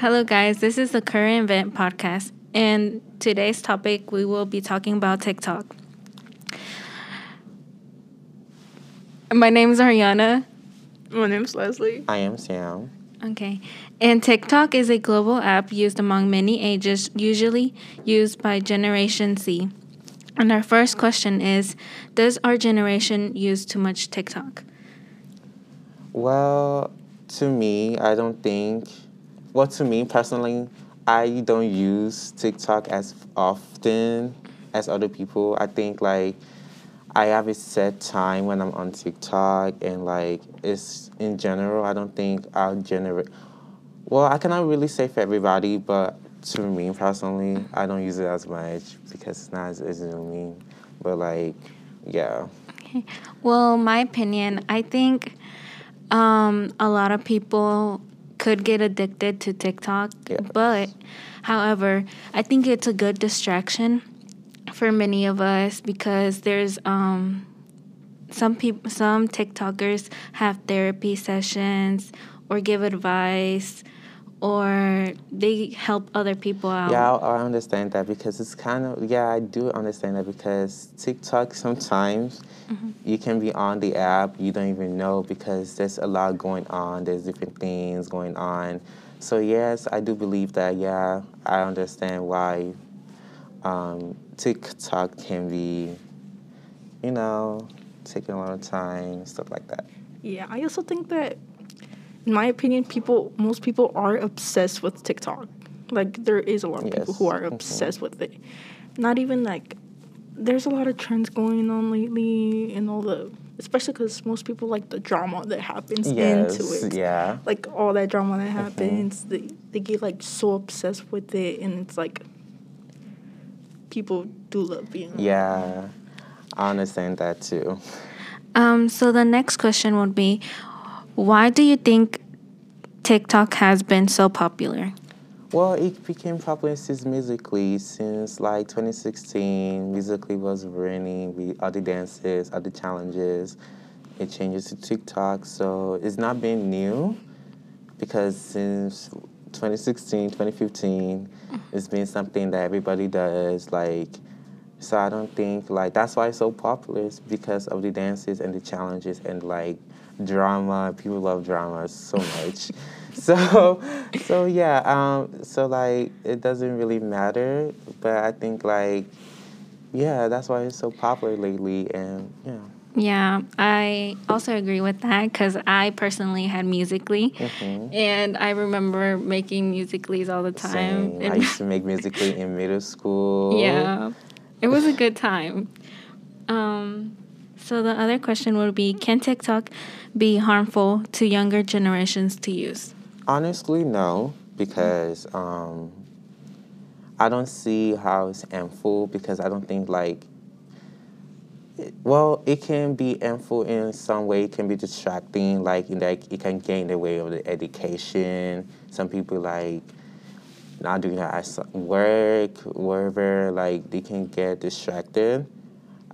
Hello, guys. This is the Current Event Podcast. And today's topic, we will be talking about TikTok. My name is Ariana. My name's Leslie. I am Sam. Okay. And TikTok is a global app used among many ages, usually used by Generation Z. And our first question is Does our generation use too much TikTok? Well, to me, I don't think. Well, to me personally, I don't use TikTok as often as other people. I think like I have a set time when I'm on TikTok, and like it's in general. I don't think I'll generate. Well, I cannot really say for everybody, but to me personally, I don't use it as much because it's not as easy. But like, yeah. Okay. Well, my opinion, I think um, a lot of people could get addicted to TikTok, Yes. but however, I think it's a good distraction for many of us because there's um, some people, some TikTokers have therapy sessions or give advice or they help other people out. Yeah, I, I understand that because it's kind of yeah, I do understand that because TikTok sometimes you can be on the app, you don't even know because there's a lot going on, there's different things going on. So yes, I do believe that. Yeah, I understand why um, TikTok can be, you know, taking a lot of time, stuff like that. Yeah, I also think that, in my opinion, people, most people are obsessed with TikTok. Like, there is a lot of people who Yes, are mhm. obsessed with it. Not even like, there's a lot of trends going on lately and all the, especially because most people like the drama that happens into Yes, it. yeah. Like, all that drama that happens, they, they get like so obsessed with it, and it's like, people do love being. on Yeah, I understand that too. Um, so the next question would be why do you think TikTok has been so popular? Well, it became popular since musically, since like 2016. Musically was running with other dances, other challenges. It changes to TikTok, so it's not been new because since 2016, 2015, mm-hmm. it's been something that everybody does. Like, so I don't think like that's why it's so popular. It's because of the dances and the challenges and like drama. People love drama so much. so, so yeah. Um, so like it doesn't really matter, but I think like yeah, that's why it's so popular lately. And yeah. Yeah, I also agree with that because I personally had Musically, Mhm. and I remember making Musicallys all the time. Same. I used to make musically in middle school. yeah, it was a good time. Um, so the other question would be: Can TikTok be harmful to younger generations to use? Honestly, no, because um, I don't see how it's harmful because I don't think like. Well, it can be harmful in some way. It can be distracting, like that it can get in the way of the education. Some people like not doing at work, wherever, like they can get distracted.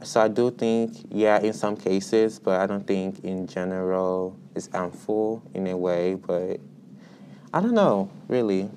So I do think, yeah, in some cases, but I don't think in general it's harmful in a way. But I don't know, really.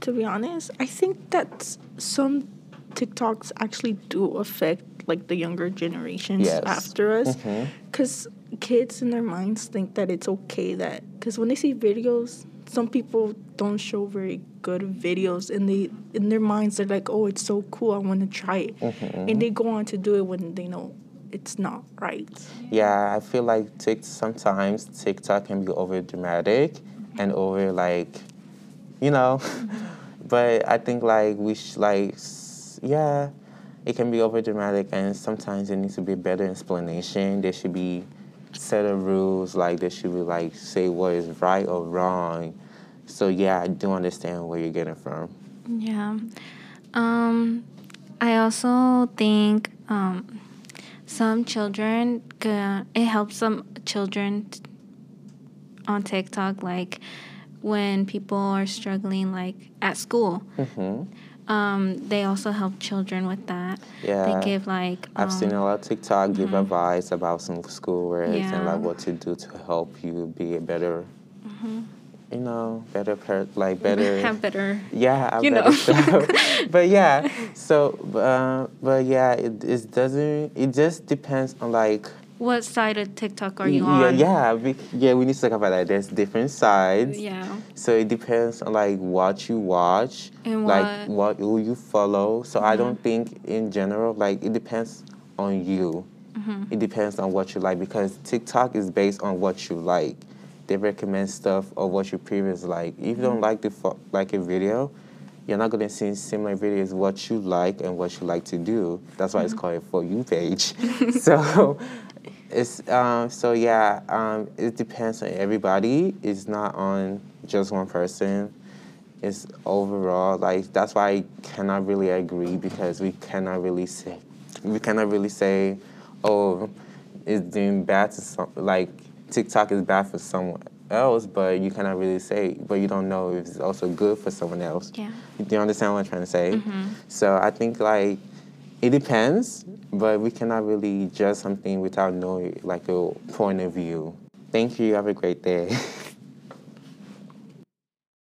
To be honest, I think that some TikToks actually do affect like the younger generations Yes. after us, mm-hmm. because kids in their minds think that it's okay that because when they see videos, some people don't show very good videos, and they in their minds they're like, oh, it's so cool, I want to try it, Mhm. and they go on to do it when they know it's not right. Yeah, I feel like tic- sometimes TikTok can be over dramatic and over like, you know, but I think like we sh- like, yeah, it can be over dramatic and sometimes there needs to be better explanation. There should be set of rules, like there should be like say what is right or wrong. So yeah, I do understand where you're getting from. Yeah. Um, I also think um, some children, it helps some children t- on TikTok, like when people are struggling, like at school. hmm Um, they also help children with that. Yeah. They give like. I've seen um, a lot of TikTok give advice about some school words and like what to do to help you be a better you know, better per like better. Have better. Yeah, I you better know. stuff. but yeah, so uh, but yeah, it it doesn't. It just depends on like. What side of TikTok are you yeah, on? yeah, we, yeah. We need to talk about that. There's different sides. Yeah. So it depends on like what you watch, And like what- Mm-hmm. what who you follow. So I don't think in general like it depends on you. Mm-hmm. It depends on what you like because TikTok is based on what you like. They recommend stuff of what you previously like. If you Mm-hmm. don't like the fo- like a video, you're not gonna see similar videos what you like and what you like to do. That's why it's Mm-hmm. called a for you page. so it's um, so yeah. Um, it depends on everybody. It's not on just one person. It's overall like that's why I cannot really agree because we cannot really say we cannot really say, oh, it's doing bad to some like TikTok is bad for someone else, but you cannot really say, but you don't know if it's also good for someone else. Yeah. Do you understand what I'm trying to say? So I think like it depends, but we cannot really judge something without knowing like a point of view. Thank you. Have a great day.